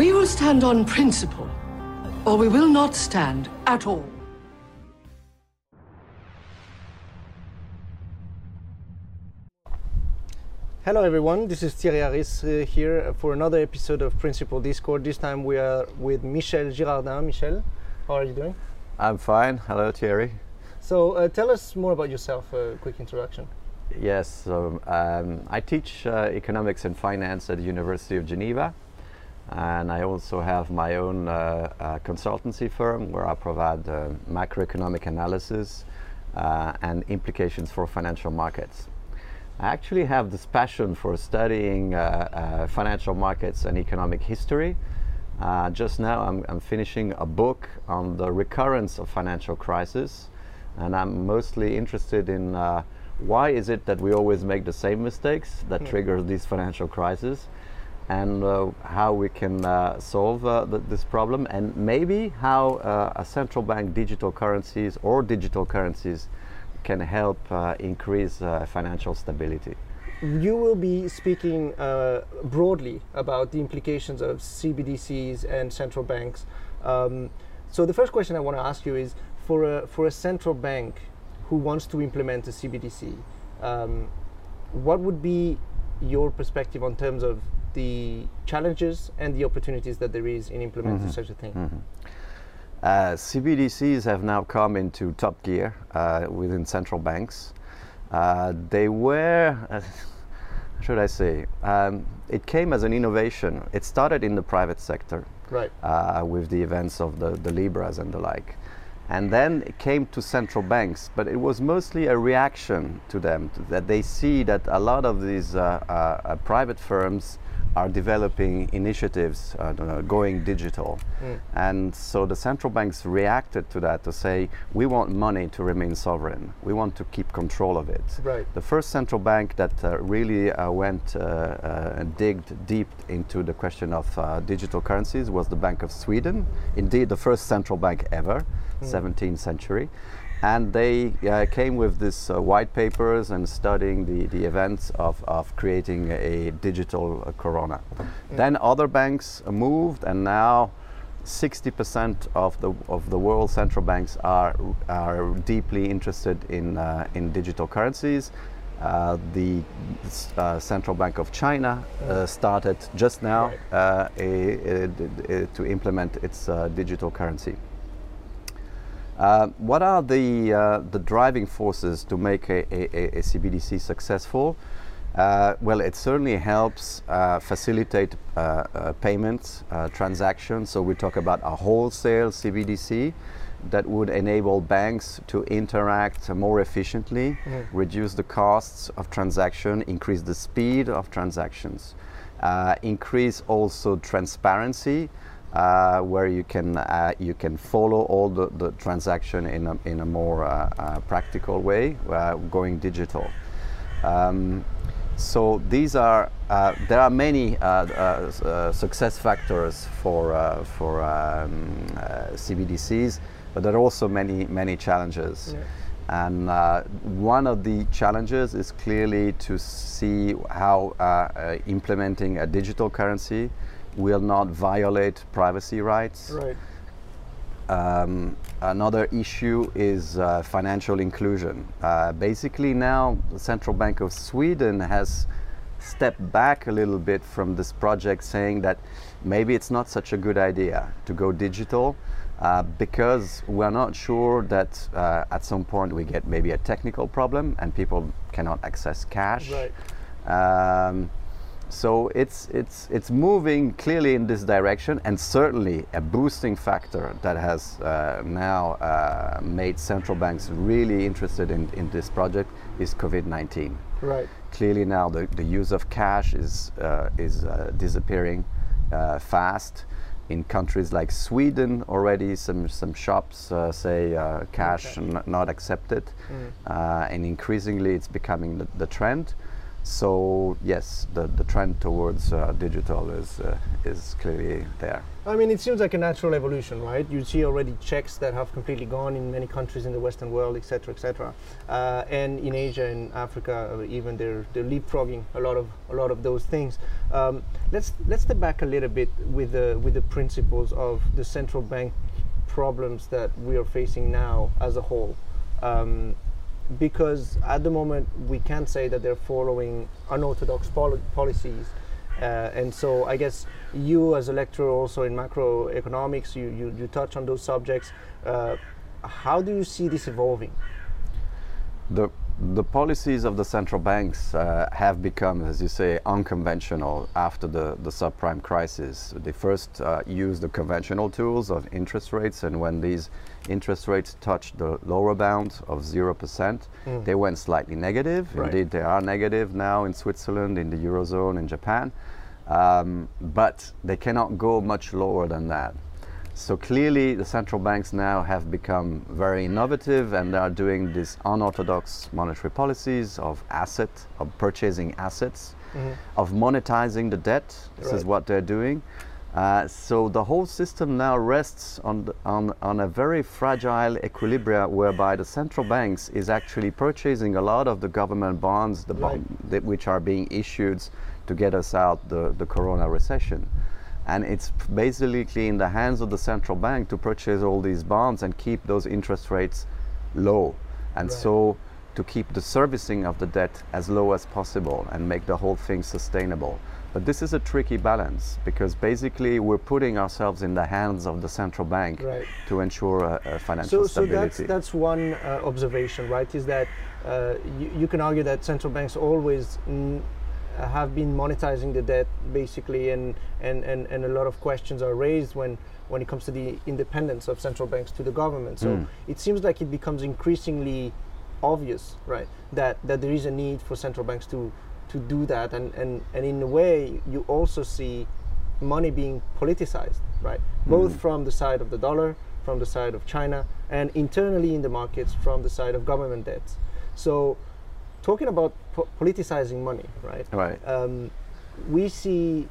We will stand on principle, or we will not stand at all. Hello everyone, this is Thierry Harris uh, here for another episode of Principal Discord. This time we are with Michel Girardin. Michel, how are you doing? I'm fine. Hello, Thierry. So uh, tell us more about yourself, a quick introduction. Yes, so um, I teach uh, economics and finance at the University of Geneva, and I also have my own uh, uh, consultancy firm where I provide uh, macroeconomic analysis uh, and implications for financial markets. I actually have this passion for studying uh, financial markets and economic history. just now, I'm, I'm finishing a book on the recurrence of financial crisis, and I'm mostly interested in why is it that we always make the same mistakes that Yeah. trigger these financial crises and uh, how we can uh, solve uh, th- this problem and maybe how uh, a central bank digital currencies or digital currencies can help uh, increase uh, financial stability. You will be speaking broadly about the implications of CBDCs and central banks. Um, so the first question I want to ask you is for a, for a central bank who wants to implement a CBDC, um, what would be your perspective on terms of the challenges and the opportunities that there is in implementing such a thing? Uh, CBDCs have now come into top gear uh, within central banks. Uh, they were, uh, should I say, um, it came as an innovation. It started in the private sector Right. uh, with the events of the, the Libras and the like. And then it came to central banks, but it was mostly a reaction to them that they see that a lot of these uh, private firms are developing initiatives uh, know, going digital. And so the central banks reacted to that to say, we want money to remain sovereign. We want to keep control of it. Right. The first central bank that uh, really uh, went uh, uh, and digged deep into the question of uh, digital currencies was the Bank of Sweden. Indeed, the first central bank ever, 17th century. And they uh, came with this uh, white papers and studying the, the events of, of creating a digital uh, krona. Then other banks moved, and now 60% of the of the world central banks are are deeply interested in uh, in digital currencies. Uh, the uh, Central Bank of China uh, started just now Right. uh, a, a- a- to implement its uh, digital currency. Uh, what are the uh, the driving forces to make a, a, a- CBDC successful? Uh, well, it certainly helps uh, facilitate uh, payments, uh, transactions. So we talk about a wholesale CBDC that would enable banks to interact more efficiently, reduce the costs of transaction, increase the speed of transactions, uh, increase also transparency uh, where you can uh, you can follow all the, the transaction in a, in a more uh, uh, practical way, uh, going digital. Um, so these are uh, there are many uh, uh, uh, success factors for uh, for um, uh, CBDCs, but there are also many many challenges. And uh, one of the challenges is clearly to see how uh, uh, implementing a digital currency will not violate privacy rights. Right. Um, another issue is uh, financial inclusion. Uh, basically, now the Central Bank of Sweden has stepped back a little bit from this project, saying that maybe it's not such a good idea to go digital uh, because we're not sure that uh, at some point we get maybe a technical problem and people cannot access cash. Right. Um, so it's it's it's moving clearly in this direction, and certainly a boosting factor that has uh, now uh, made central banks really interested in, in this project is COVID-19. Right. Clearly now the, the use of cash is uh, is uh, disappearing uh, fast. In countries like Sweden, already some some shops uh, say uh, cash Okay. n- not accepted, uh, and increasingly it's becoming the, the trend. So yes, the, the trend towards uh, digital is uh, is clearly there. I mean, it seems like a natural evolution, right? You see already checks that have completely gone in many countries in the Western world, etc., etc., uh, and in Asia and Africa, uh, even they're they're leapfrogging a lot of a lot of those things. Um, let's let's step back a little bit with the with the principles of the central bank problems that we are facing now as a whole. Um, because at the moment we can't say that they're following unorthodox poli- policies. Uh, and so I guess you as a lecturer also in macroeconomics, you, you, you touch on those subjects. Uh, how do you see this evolving? The, the policies of the central banks uh, have become, as you say, unconventional after the, the subprime crisis. They first uh, used the conventional tools of interest rates, and when these interest rates touched the lower bound of 0%, mm. they went slightly negative. Right. Indeed, they are negative now in Switzerland, in the Eurozone, in Japan. Um, but they cannot go much lower than that. So clearly, the central banks now have become very innovative and they are doing these unorthodox monetary policies of asset, of purchasing assets, mm-hmm. of monetizing the debt. This right. is what they're doing. Uh, so the whole system now rests on, the, on, on a very fragile equilibrium whereby the central banks is actually purchasing a lot of the government bonds the right. bond, which are being issued to get us out the, the corona recession. And it's basically in the hands of the central bank to purchase all these bonds and keep those interest rates low. And right. so to keep the servicing of the debt as low as possible and make the whole thing sustainable. But this is a tricky balance because basically we're putting ourselves in the hands of the central bank right. to ensure a, a financial so, stability. So that's, that's one uh, observation, right? Is that uh, you, you, can argue that central banks always have been monetizing the debt basically, and, and, and, and a lot of questions are raised when, when it comes to the independence of central banks to the government. So mm. it seems like it becomes increasingly obvious, right, that, that there is a need for central banks to to do that and, and, and in a way you also see money being politicized right mm. both from the side of the dollar from the side of china and internally in the markets from the side of government debts so talking about po- politicizing money right right um, we see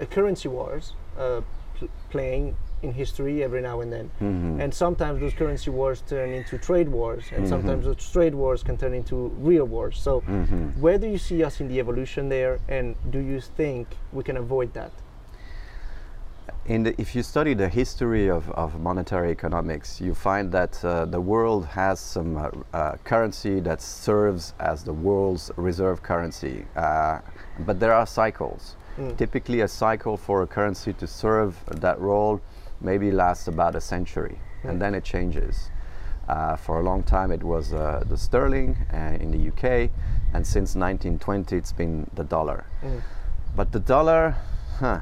a currency wars uh, pl- playing in history every now and then. Mm-hmm. And sometimes those currency wars turn into trade wars, and mm-hmm. sometimes those trade wars can turn into real wars. So, mm-hmm. where do you see us in the evolution there, and do you think we can avoid that? The, if you study the history of, of monetary economics, you find that uh, the world has some uh, uh, currency that serves as the world's reserve currency. Uh, but there are cycles. Mm. Typically, a cycle for a currency to serve that role maybe lasts about a century, and then it changes. Uh, for a long time, it was uh, the sterling uh, in the UK, and since 1920, it's been the dollar. Mm. But the dollar huh,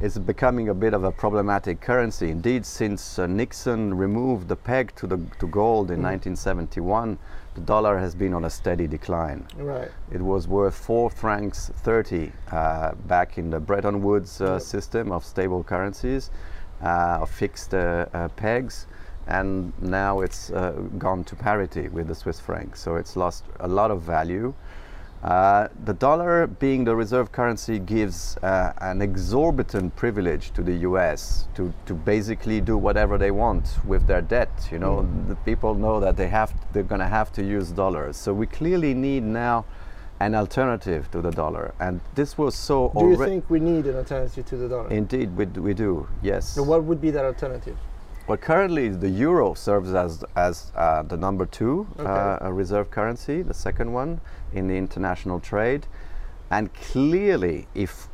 is becoming a bit of a problematic currency. Indeed, since uh, Nixon removed the peg to, the, to gold in mm. 1971, the dollar has been on a steady decline. Right. It was worth four francs 30 uh, back in the Bretton Woods uh, yep. system of stable currencies uh, of fixed uh, uh, pegs and now it's uh, gone to parity with the Swiss franc. So it's lost a lot of value. Uh, the dollar, being the reserve currency, gives uh, an exorbitant privilege to the U.S. to, to basically do whatever they want with their debt. You know, mm. the people know that they have they're going to have to use dollars. So we clearly need now an alternative to the dollar. And this was so. Do you think we need an alternative to the dollar? Indeed, we, we do. Yes. So what would be that alternative? Well, currently the euro serves as as uh, the number two okay. uh, reserve currency, the second one in the international trade, and clearly, if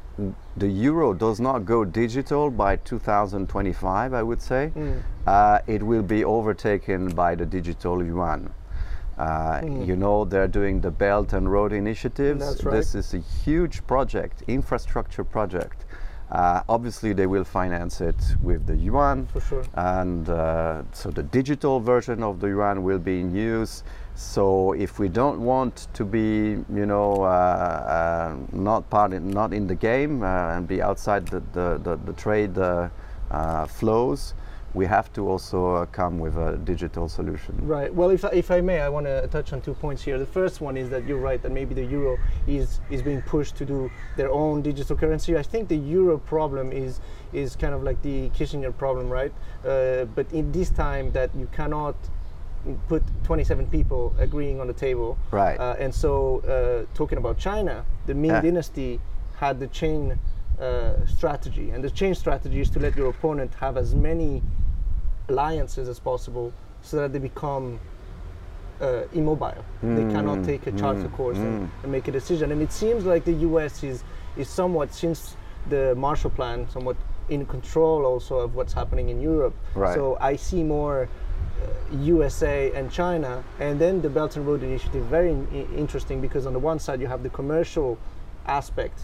the euro does not go digital by 2025, I would say, mm. uh, it will be overtaken by the digital yuan. Uh, mm. You know, they're doing the Belt and Road initiatives. Right. This is a huge project, infrastructure project. Uh, obviously, they will finance it with the yuan. For sure. And uh, so the digital version of the yuan will be in use. So if we don't want to be, you know, uh, uh, not part, in, not in the game uh, and be outside the, the, the, the trade flows, we have to also uh, come with a digital solution. Right. Well, if I, if I may, I want to touch on two points here. The first one is that you're right that maybe the euro is is being pushed to do their own digital currency. I think the euro problem is is kind of like the Kissinger problem, right? Uh, but in this time that you cannot put 27 people agreeing on the table. Right. Uh, and so, uh, talking about China, the Ming Yeah. dynasty had the chain uh, strategy, and the chain strategy is to let your opponent have as many alliances as possible, so that they become uh, immobile. They cannot take a charter course and, and make a decision. And it seems like the U.S. is is somewhat since the Marshall Plan, somewhat in control also of what's happening in Europe. Right. So I see more uh, USA and China, and then the Belt and Road Initiative. Very in- interesting because on the one side you have the commercial aspect,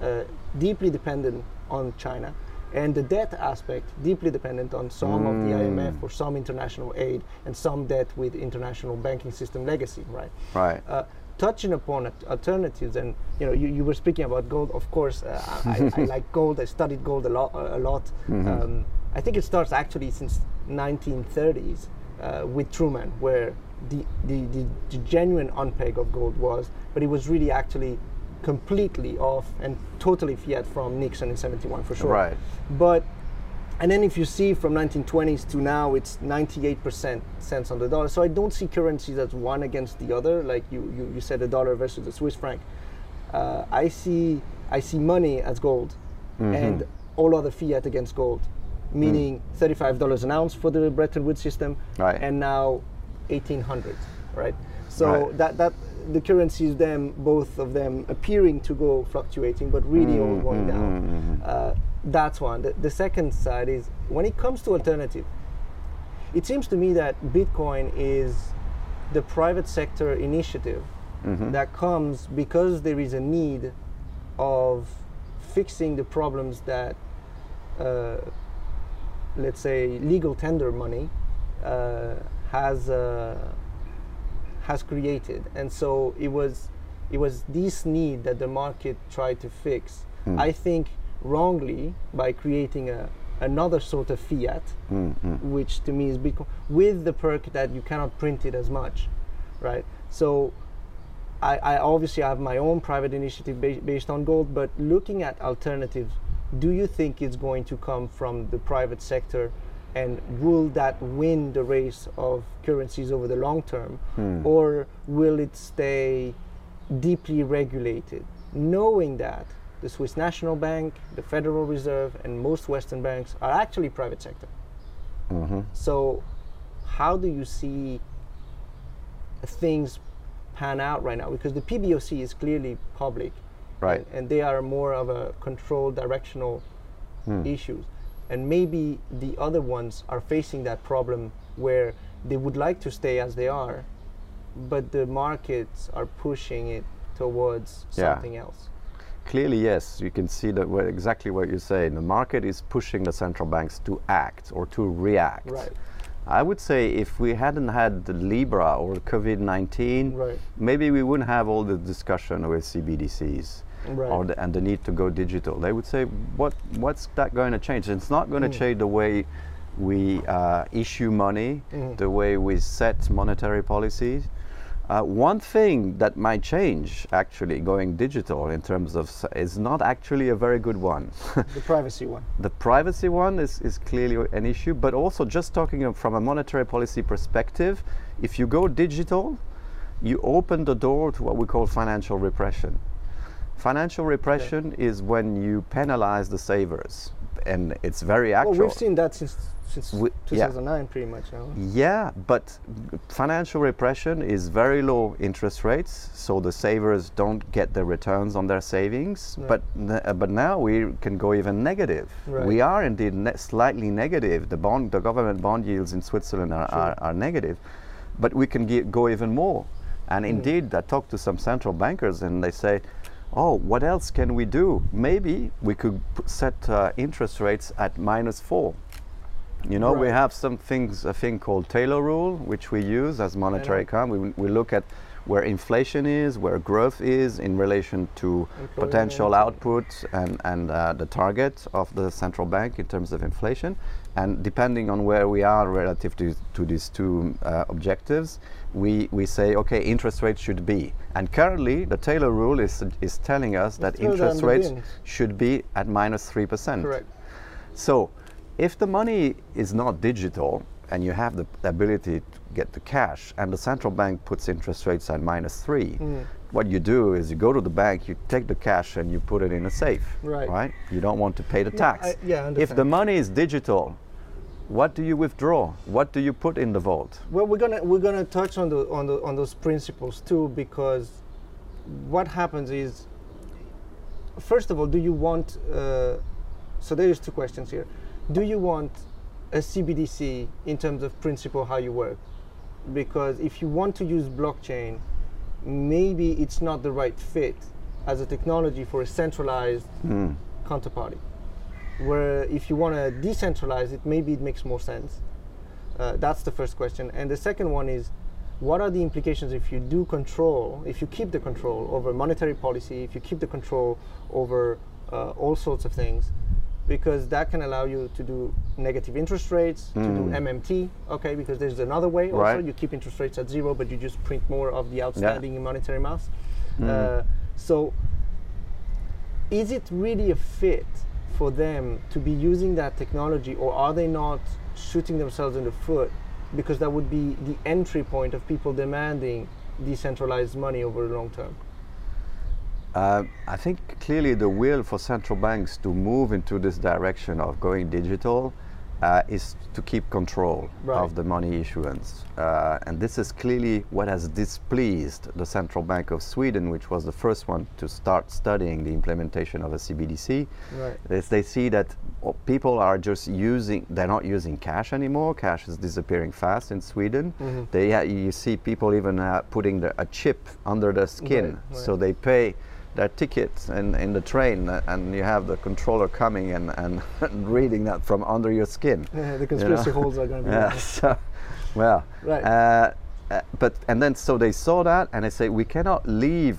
uh, deeply dependent on China, and the debt aspect, deeply dependent on some of the IMF or some international aid and some debt with international banking system legacy. Right. Right. Uh, touching upon alternatives, and you know, you, you were speaking about gold. Of course, uh, I, I like gold. I studied gold a lot. A lot. Um, I think it starts actually since 1930s uh, with Truman, where the, the, the, the genuine unpeg of gold was, but it was really actually completely off and totally fiat from Nixon in 71 for sure. Right. But and then if you see from 1920s to now, it's 98% cents on the dollar. So I don't see currencies as one against the other, like you, you, you said, the dollar versus the Swiss franc. Uh, I see I see money as gold, and all other fiat against gold, meaning $35 an ounce for the Bretton Woods system, Right. and now 1800, right? So Right. that that the currencies, them both of them appearing to go fluctuating, but really all going down. Uh, that's one. The, the second side is when it comes to alternative. It seems to me that Bitcoin is the private sector initiative that comes because there is a need of fixing the problems that, uh, let's say, legal tender money uh, has uh, has created, and so it was it was this need that the market tried to fix. Hmm. I think wrongly by creating a another sort of fiat, hmm, hmm. which to me is Bitcoin, with the perk that you cannot print it as much, right? So I, I obviously have my own private initiative ba- based on gold, but looking at alternatives, do you think it's going to come from the private sector? And will that win the race of currencies over the long term? Hmm. Or will it stay deeply regulated? Knowing that the Swiss National Bank, the Federal Reserve, and most Western banks are actually private sector. Mm-hmm. So, how do you see things pan out right now? Because the PBOC is clearly public, Right. And, and they are more of a controlled, directional hmm. issues, and maybe the other ones are facing that problem where they would like to stay as they are, but the markets are pushing it towards Yeah. something else. Clearly, yes. You can see that what, exactly what you're saying. The market is pushing the central banks to act or to react. Right. I would say if we hadn't had the Libra or COVID 19, Right. maybe we wouldn't have all the discussion with CBDCs. Right. Or the, and the need to go digital. They would say, what, what's that going to change? It's not going to Mm. change the way we uh, issue money, Mm-hmm. the way we set monetary policies. Uh, one thing that might change, actually, going digital in terms of, is not actually a very good one. The privacy one. the privacy one is, is clearly an issue, but also just talking from a monetary policy perspective, if you go digital, you open the door to what we call financial repression. Financial repression is when you penalize the savers, and it's very actual. Well, we've seen that since since We- yeah. 2009, pretty much. No? Yeah, but financial repression is very low interest rates, so the savers don't get the returns on their savings. Right. But uh, but now we can go even negative. Right. We are indeed ne- slightly negative. The bond, the government bond yields in Switzerland are, are, are negative, but we can ge- go even more. And Mm-hmm. indeed, I talked to some central bankers, and they say. Oh, what else can we do? Maybe we could set uh, interest rates at minus four You know, we have some things, a thing called Taylor rule, which we use as monetary account. We, we look at where inflation is, where growth is in relation to potential output and, and uh, the target of the central bank in terms of inflation. And depending on where we are relative to, to these two uh, objectives, we, we say, okay, interest rates should be. And currently, the Taylor rule is, is telling us that interest rates should be at minus 3%. Correct. So, if the money is not digital and you have the ability to get the cash, and the central bank puts interest rates at minus three, Mm. what you do is you go to the bank, you take the cash, and you put it in a safe. Right. Right. You don't want to pay the No, tax. I- yeah, I if the money is digital, what do you withdraw? What do you put in the vault? Well, we're gonna we're gonna touch on the on the on those principles too, because what happens is, first of all, do you want? Uh, so there is two questions here. Do you want a CBDC in terms of principle how you work? Because if you want to use blockchain, maybe it's not the right fit as a technology for a centralized Hmm. counterparty. Where if you want to decentralize it, maybe it makes more sense. Uh, that's the first question. And the second one is what are the implications if you do control, if you keep the control over monetary policy, if you keep the control over uh, all sorts of things? Because that can allow you to do negative interest rates, to do MMT, okay, because there's another way also. Right. You keep interest rates at zero, but you just print more of the outstanding monetary mass. Uh, so is it really a fit for them to be using that technology or are they not shooting themselves in the foot because that would be the entry point of people demanding decentralized money over the long term Uh, I think clearly the will for central banks to move into this direction of going digital uh, is to keep control Right. of the money issuance. Uh, and this is clearly what has displeased the Central Bank of Sweden, which was the first one to start studying the implementation of a CBDC. Right. Is they see that oh, people are just using, they're not using cash anymore. Cash is disappearing fast in Sweden. Mm-hmm. They, ha- you see people even uh, putting the, a chip under the skin, right. so they pay their tickets in, in the train uh, and you have the controller coming and, and reading that from under your skin. Yeah, the you conspiracy know? holes are going to be Yeah, there. so, well, Right. uh, uh, but and then so they saw that and they say we cannot leave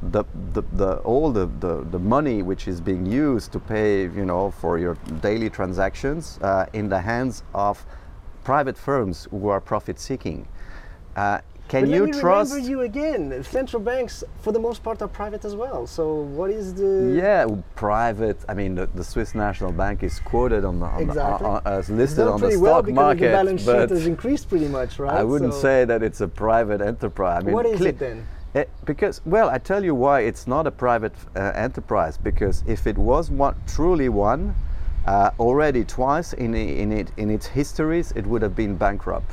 the, the, the all the, the, the money which is being used to pay you know for your daily transactions uh, in the hands of private firms who are profit seeking. Uh, can But you let me trust? remember you again. Central banks, for the most part, are private as well. So what is the Yeah, private. I mean, the, the Swiss National Bank is quoted on the, on Exactly. the, on, as It's listed on the stock well market, the balance sheet has increased pretty much, right? I wouldn't So say that it's a private enterprise. I mean, What is it then? Eh, because, well, I tell you why it's not a private uh, enterprise. Because if it was one, truly one, uh, already twice in, in, it, in its histories, it would have been bankrupt.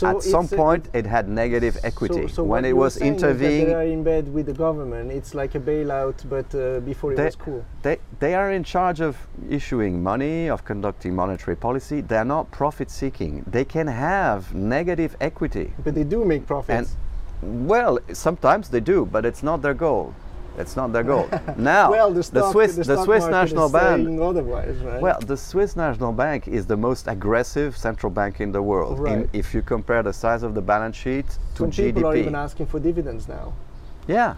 So At some point, it had negative equity. So, so when it was saying that intervening, they are in bed with the government. It's like a bailout, but uh, before it they, was cool. they, they are in charge of issuing money, of conducting monetary policy. They're not profit seeking. They can have negative equity. But they do make profits. And well, sometimes they do, but it's not their goal. It's not their goal. now, well, the, stock, Swiss, the, the Swiss National Bank. right? Well, the Swiss National Bank is the most aggressive central bank in the world. in- if you compare the size of the balance sheet to some GDP. people are even asking for dividends now. Yeah.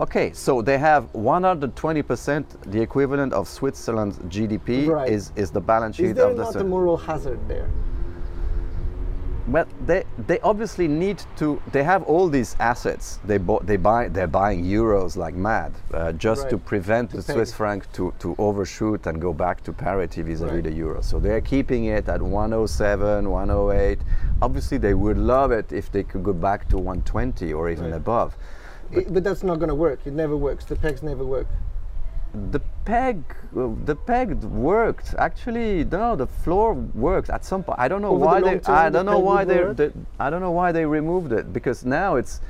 Okay, so they have 120%, the equivalent of Switzerland's GDP Right. is, is the balance sheet Is there of the not Swi- a moral hazard there? Well, they, they obviously need to. They have all these assets. They bought. They buy. They're buying euros like mad, uh, just to prevent To the peg. Swiss franc to, to overshoot and go back to parity vis-à-vis Right. the euro. So they're keeping it at 107, 108. Obviously, they would love it if they could go back to 120 or even Right. above. But, but that's not going to work. It never works. The pegs never work. The peg, uh, the peg worked. Actually, no, the floor worked at some point. I don't know Over the why long they. term, I don't know why they, they. I don't know why they removed it because now it's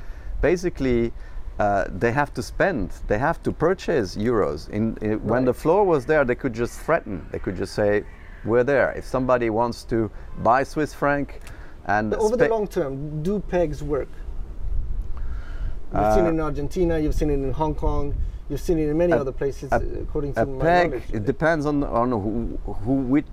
basically uh, they have to spend. They have to purchase euros. In, in when the floor was there, they could just threaten. They could just say, "We're there." If somebody wants to buy Swiss franc, and But over the long term, do pegs work? You've seen it Uh, in Argentina. You've seen it in Hong Kong. You've seen it in many A- other places, a- according to my peg knowledge. it depends on on who, who which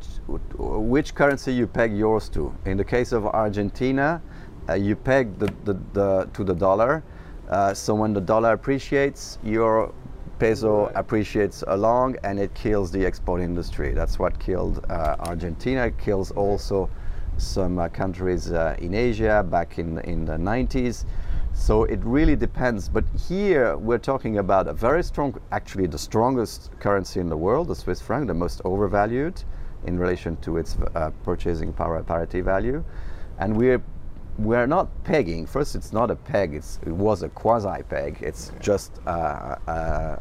which currency you peg yours to. In the case of argentina uh, you peg the, the, the to the dollar. Uh, so when the dollar appreciates your peso Right. appreciates along and it kills the export industry. That's what killed uh, argentina. It kills also some uh, countries uh, in asia back in in the 90s so it really depends. But here we're talking about a very strong, actually the strongest currency in the world, the Swiss franc, the most overvalued in relation to its uh, purchasing power parity value. And we're we're not pegging. First, it's not a peg. It's, it was a quasi peg. It's just uh, a,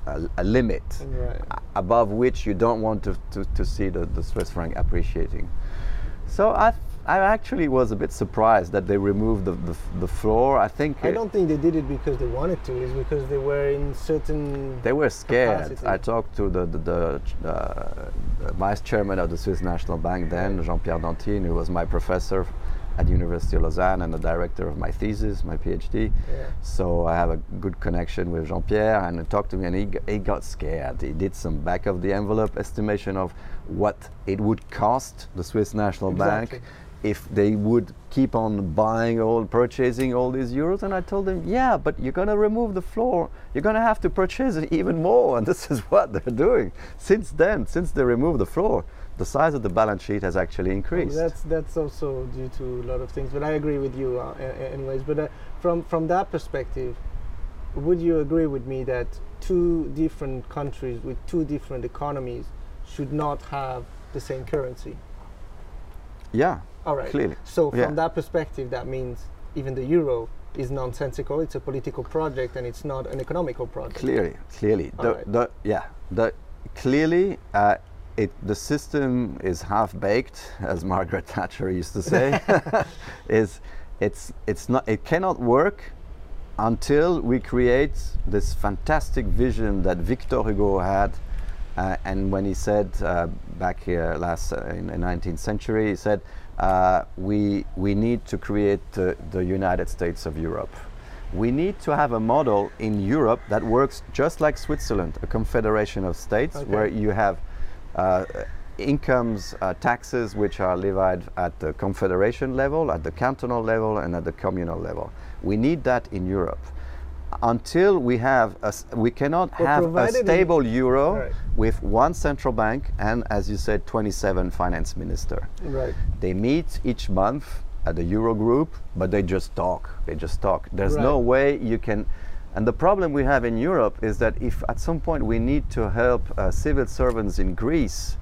a, a limit Right. above which you don't want to, to, to see the, the Swiss franc appreciating. So I, I actually was a bit surprised that they removed the, the, the floor. I think I it- don't think they did it because they wanted to. It's because they were in certain. they were scared. capacity. I talked to the, the, the uh, vice chairman of the Swiss National Bank then, Jean-Pierre Danthine, who was my professor at the University of Lausanne and the director of my thesis, my PhD. Yeah. So I have a good connection with Jean-Pierre and he talked to me and he, he got scared. He did some back of the envelope estimation of what it would cost the Swiss National Exactly. Bank if they would keep on buying all purchasing all these euros. And i told them yeah but you're going to remove the floor. You're going to have to purchase it even more. And this is what they're doing. Since then since they removed the floor the size of the balance sheet has actually increased. That's that's also due to a lot of things, but I agree with you, uh, anyways. But uh, from from that perspective, would you agree with me that two different countries with two different economies should not have the same currency? yeah All right. Clearly, So from yeah. that perspective, that means even the euro is nonsensical. It's a political project, and it's not an economical project. clearly clearly the, Alright. the yeah the clearly uh, it the system is half baked as margaret thatcher used to say is it's it's not it cannot work until we create this fantastic vision that victor hugo had uh, and when he said uh, back here last uh, in the 19th century he said uh, we we need to create uh, the united states of europe we need to have a model in Europe that works just like Switzerland, a confederation of states Okay. where you have uh, incomes, uh, taxes which are levied at the confederation level, at the cantonal level, and at the communal level. We need that in Europe. Until we have, a we cannot But have a stable euro Right. with one central bank and, as you said, 27 finance minister. Right. They meet each month at the Euro group, but they just talk. They just talk. There's no way you can. And the problem we have in Europe is that if at some point we need to help uh, civil servants in Greece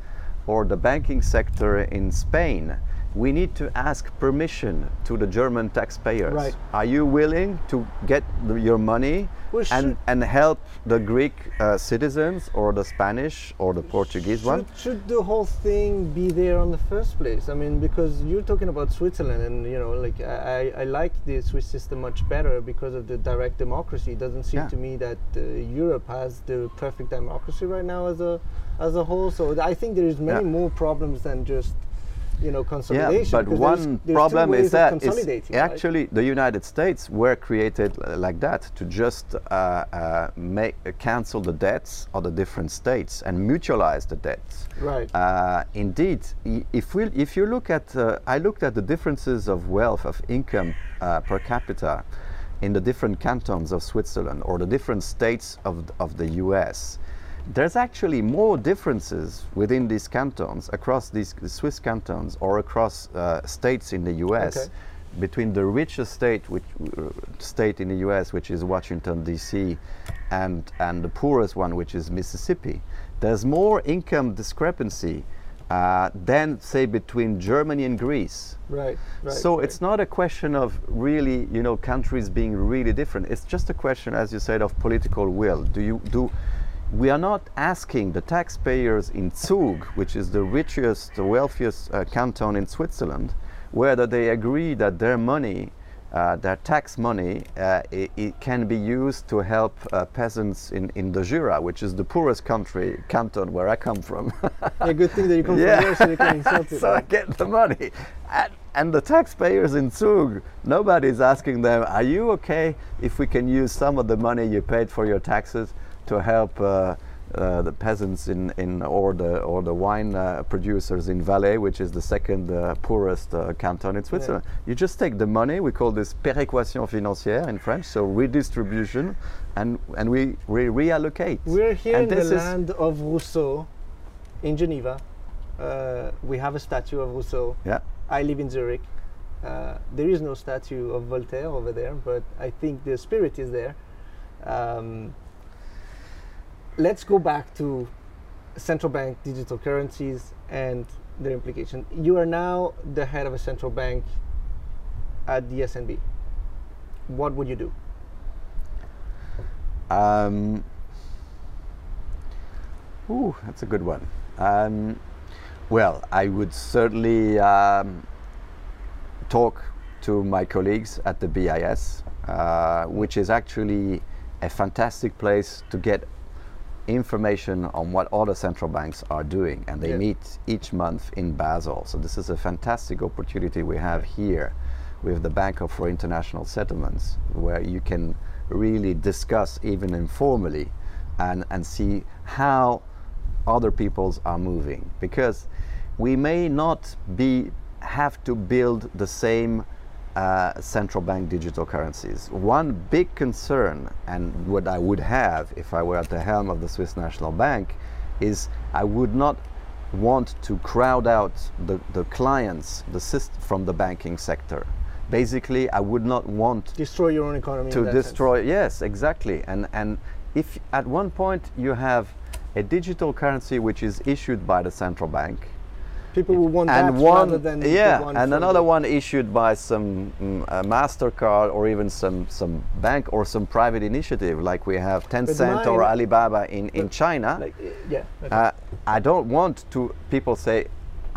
or the banking sector in Spain, we need to ask permission to the German taxpayers. Right. Are you willing to get the, your money Well, and, should- and help the Greek uh, citizens or the Spanish or the Portuguese one? Should, should the whole thing be there on the first place? I mean, because you're talking about Switzerland, and you know, like I, I I like the Swiss system much better because of the direct democracy. It doesn't seem Yeah. to me that uh, Europe has the perfect democracy right now as a as a whole. So I think there is many Yeah. more problems than just you know consolidation. Yeah, but one there's problem is that it's consolidating, right? actually the United States were created like that to just uh, uh, make uh, cancel the debts of the different states and mutualize the debts. Right. Uh, indeed, if we if you look at uh, I looked at the differences of wealth of income uh, per capita in the different cantons of Switzerland or the different states of, of the US, there's actually more differences within these cantons, across these Swiss cantons or across uh, states in the US, Okay. between the richest state, which, uh, state in the US, which is Washington D.C., and and the poorest one, which is Mississippi. There's more income discrepancy uh, than, say, between Germany and Greece. right. Right. So right. it's not a question of really, you know, countries being really different. It's just a question, as you said, of political will. Do you do? We are not asking the taxpayers in Zug, which is the richest, the wealthiest uh, canton in Switzerland, whether they agree that their money, uh, their tax money, uh, it, it can be used to help uh, peasants in, in the Jura, which is the poorest country canton where I come from. a good thing that you come from Yeah. here, so you can insult it. so I get the money. And, and the taxpayers in Zug, nobody's asking them, are you okay if we can use some of the money you paid for your taxes to help uh, uh, the peasants in, in or the or the wine uh, producers in Valais, which is the second uh, poorest uh, canton in Switzerland. You just take the money. We call this péréquation financière in French, so redistribution, and and we, we reallocate. We're here And in the is- land of Rousseau, in Geneva. Uh, we have a statue of Rousseau. Yeah. I live in Zurich. Uh, there is no statue of Voltaire over there, but I think the spirit is there. Um, let's go back to central bank digital currencies and their implication. You are now the head of a central bank at the SNB. What would you do? Um, ooh, that's a good one. Um, well, I would certainly um, talk to my colleagues at the BIS, uh, which is actually a fantastic place to get information on what other central banks are doing. And they Yeah. meet each month in Basel. So, this is a fantastic opportunity we have here with the Bank for International Settlements, where you can really discuss, even informally, and, and see how other peoples are moving. Because we may not be have to build the same uh, central bank digital currencies. One big concern, and what I would have if I were at the helm of the Swiss National Bank, is I would not want to crowd out the, the clients the syst- from the banking sector. Basically, I would not want Destroy your own economy. to that sense. destroy yes exactly and and if at one point you have a digital currency which is issued by the central bank People will want and that one rather than yeah one and another the- one issued by some mm, a mastercard or even some some bank or some private initiative like we have tencent or alibaba in in china Like, uh, yeah. okay. uh, I don't want to people say,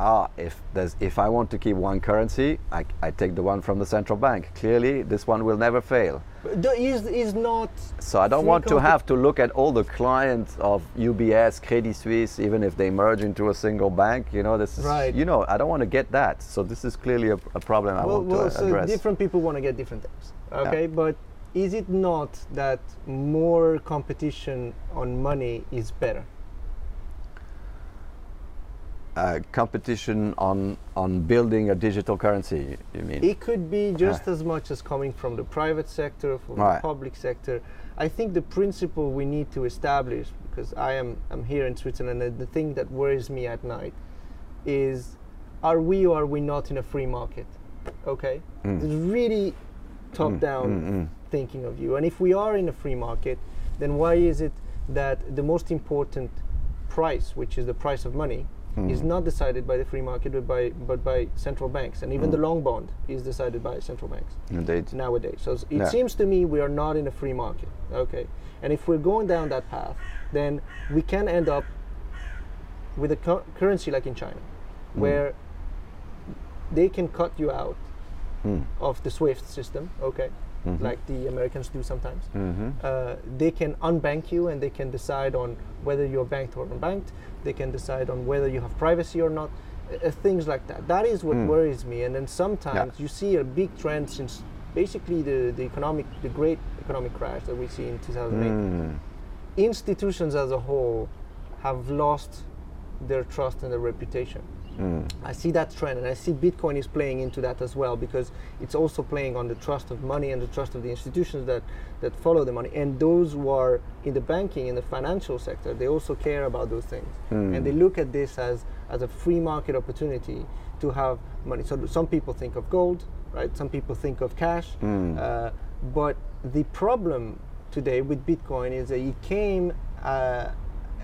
ah, if there's if I want to keep one currency, I, I take the one from the central bank. Clearly, this one will never fail. But is is not So I don't want to have to look at all the clients of UBS, Credit Suisse, even if they merge into a single bank. You know, this is Right. you know I don't want to get that. So this is clearly a, a problem I well, want well to so address. different people want to get different things. Okay, but is it not that more competition on money is better? Uh, competition on on building a digital currency. You mean? It could be just as much as coming from the private sector, from the public sector. I think the principle we need to establish, because I am I'm here in Switzerland, and the thing that worries me at night is, are we or are we not in a free market? Okay, Mm. it's really top-down thinking of you. And if we are in a free market, then why is it that the most important price, which is the price of money, is not decided by the free market, but by but by central banks, and even the long bond is decided by central banks Indeed. nowadays. So it Yeah. seems to me we are not in a free market. Okay, and if we're going down that path, then we can end up with a cu- currency like in China, Mm. where they can cut you out Mm. of the SWIFT system. Okay, Mhm. like the Americans do sometimes. Mhm. Uh, they can unbank you and they can decide on whether you're banked or unbanked. They can decide on whether you have privacy or not. Uh, things like that. That is what Mm. worries me. And then sometimes you see a big trend since basically the, the economic, the great economic crash that we see in 2008. Mm. Institutions as a whole have lost their trust and their reputation. Mm. I see that trend, and I see Bitcoin is playing into that as well because it's also playing on the trust of money and the trust of the institutions that, that follow the money. And those who are in the banking, in the financial sector, they also care about those things. And they look at this as, as a free market opportunity to have money. So some people think of gold, right? Some people think of cash. Uh, but the problem today with Bitcoin is that it came, uh,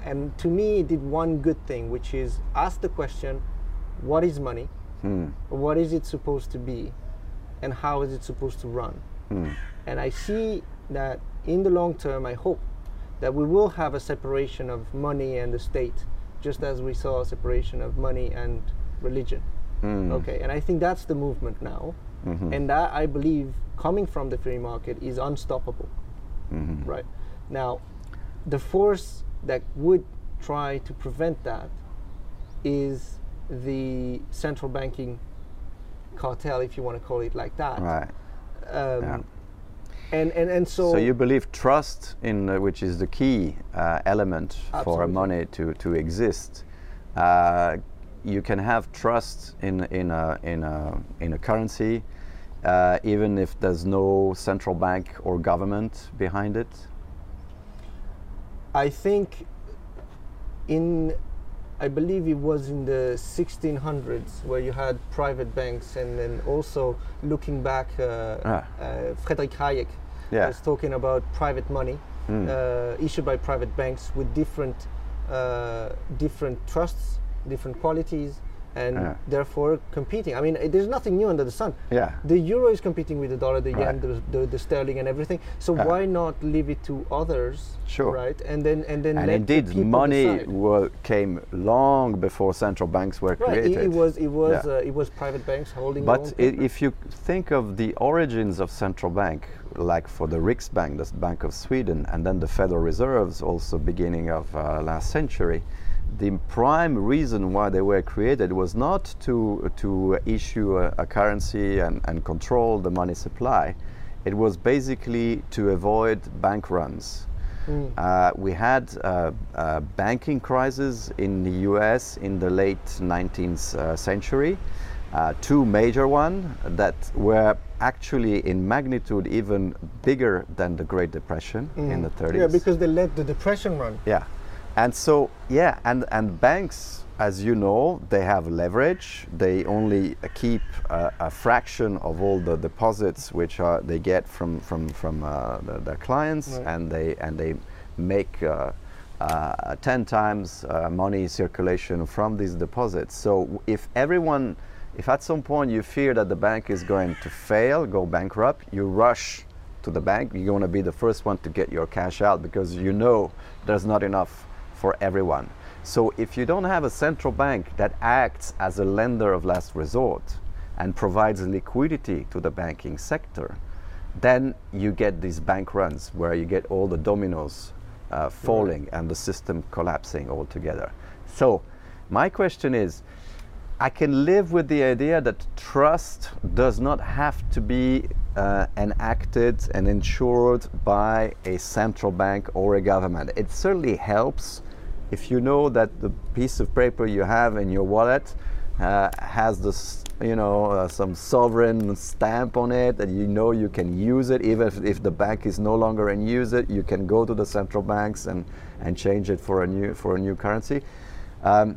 and to me, it did one good thing, which is ask the question what is money? Hmm. What is it supposed to be? And how is it supposed to run? Hmm. And I see that in the long term, I hope that we will have a separation of money and the state, just as we saw a separation of money and religion. Hmm. Okay, and I think that's the movement now. Mm-hmm. And that I believe coming from the free market is unstoppable. Mm-hmm. Right. Now, the force that would try to prevent that is the central banking cartel, if you want to call it like that. Right. Um, Yeah. and and and so. So you believe trust in uh, which is the key uh, element for Absolutely. money to to exist. Uh, you can have trust in in a in a in a currency, uh, even if there's no central bank or government behind it. I think in I believe it was in the 1600s where you had private banks, and then also looking back, uh, Ah. uh, Friedrich Hayek Yeah. was talking about private money Mm. uh, issued by private banks with different uh, different trusts, different qualities, and Yeah. therefore competing. I mean, eh, there's nothing new under the sun. Yeah. The euro is competing with the dollar, the yen, Right. the, the, the sterling, and everything. So Yeah. why not leave it to others? Sure. Right, and then and then And indeed, money wa- came long before central banks were Right, it, created. it was it was Yeah. uh, it was private banks holding. But own i- if you think of the origins of central bank, like for the Riksbank, the Bank of Sweden, and then the Federal Reserves, also beginning of uh, last century, the prime reason why they were created was not to to issue a, a currency and, and control the money supply. It was basically to avoid bank runs. Uh, we had uh, a banking crisis in the U.S. in the late 19th uh, century. Uh, two major ones that were actually in magnitude even bigger than the Great Depression in the 30s. yeah, because they let the depression run. Yeah. And so, yeah, and, and banks, as you know, they have leverage. They only keep a, a fraction of all the deposits which are, they get from, from, from uh, the, their clients, Right. and, they, and they make uh, uh, 10 times uh, money circulation from these deposits. So, if everyone, if at some point you fear that the bank is going to fail, go bankrupt, you rush to the bank, you're going to be the first one to get your cash out because you know there's not enough for everyone. So if you don't have a central bank that acts as a lender of last resort and provides liquidity to the banking sector, then you get these bank runs where you get all the dominoes uh, falling and the system collapsing altogether. So my question is, I can live with the idea that trust does not have to be uh, enacted and ensured by a central bank or a government. It certainly helps if you know that the piece of paper you have in your wallet uh, has this, you know, uh, some sovereign stamp on it, that you know you can use it, even if, if the bank is no longer in use it, you can go to the central banks and, and change it for a new for a new currency. Um,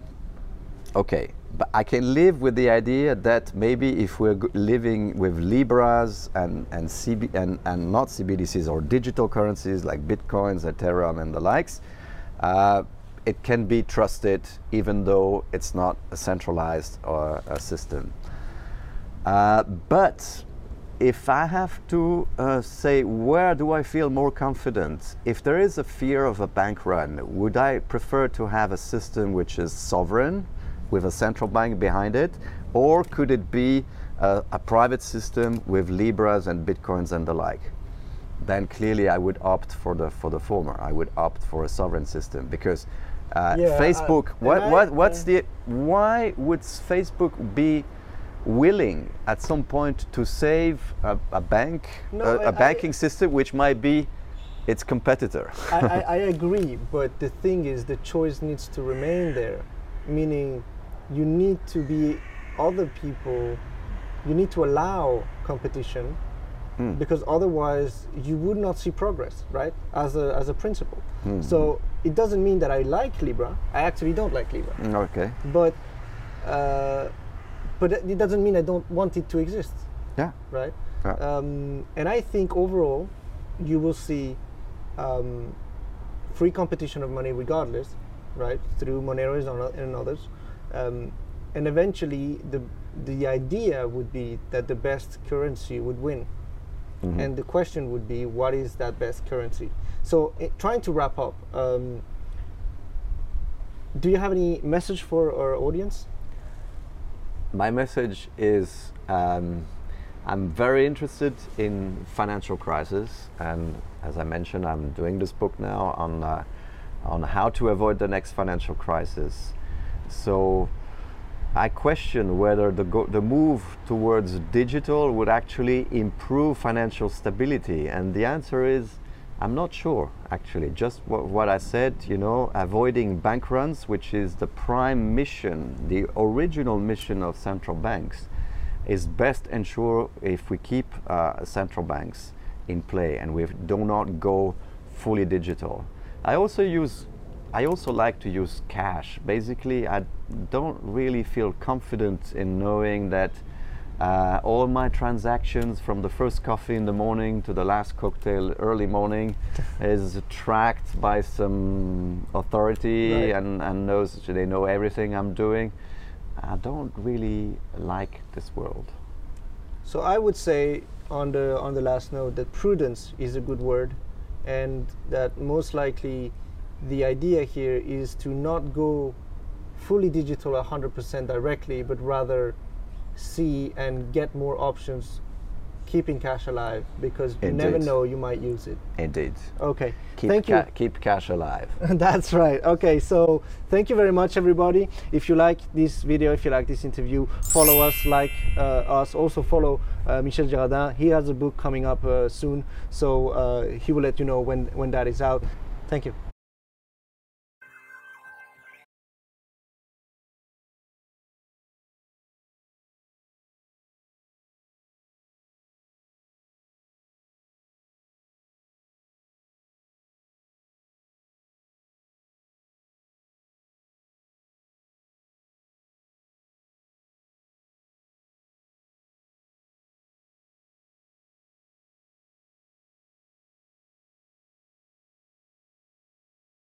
Okay, but I can live with the idea that maybe if we're living with Libras and and, CB, and and not CBDCs or digital currencies like Bitcoins, Ethereum, and the likes, uh, it can be trusted even though it's not a centralized or a system. Uh, but if I have to uh, say where do I feel more confident, if there is a fear of a bank run, would I prefer to have a system which is sovereign with a central bank behind it, or could it be a, a private system with Libras and Bitcoins and the like? Then clearly I would opt for the for the former. I would opt for a sovereign system because uh, Yeah, Facebook. what I- what what's yeah. the why would Facebook be willing at some point to save a, a bank, No, a, I- a banking system which might be its competitor? I, I, I agree, but the thing is, the choice needs to remain there. Meaning, you need to be other people. You need to allow competition, hmm. because otherwise you would not see progress, right? As a as a principle. Hmm. So it doesn't mean that I like Libra. I actually don't like Libra, okay. but uh, but it doesn't mean I don't want it to exist Yeah. right? Yeah. Um, and I think overall, you will see um, free competition of money regardless, right? Through Moneros and and others, um, and eventually the the idea would be that the best currency would win. And the question would be, what is that best currency? So, i trying to wrap up, um, do you have any message for our audience? My message is um, I'm very interested in financial crisis, and as I mentioned, I'm doing this book now on uh, on how to avoid the next financial crisis. So I question whether the, go- the move towards digital would actually improve financial stability. And the answer is I'm not sure, actually. Just what, what I said, you know, avoiding bank runs, which is the prime mission, the original mission of central banks, is best ensured if we keep uh, central banks in play and we do not go fully digital. I also use I also like to use cash. Basically, I don't really feel confident in knowing that uh, all my transactions from the first coffee in the morning to the last cocktail early morning is tracked by some authority Right. and, and knows they know everything I'm doing. I don't really like this world. So I would say on the on the last note that prudence is a good word, and that most likely the idea here is to not go fully digital 100% directly, but rather see and get more options, keeping cash alive because you never know you might use it. Indeed. Okay, Keep, thank you. keep cash alive. That's right. Okay, so thank you very much, everybody. If you like this video, if you like this interview, follow us, like uh, us. Also follow uh, Michel Girardin. He has a book coming up uh, soon, so uh, he will let you know when when that is out. Thank you.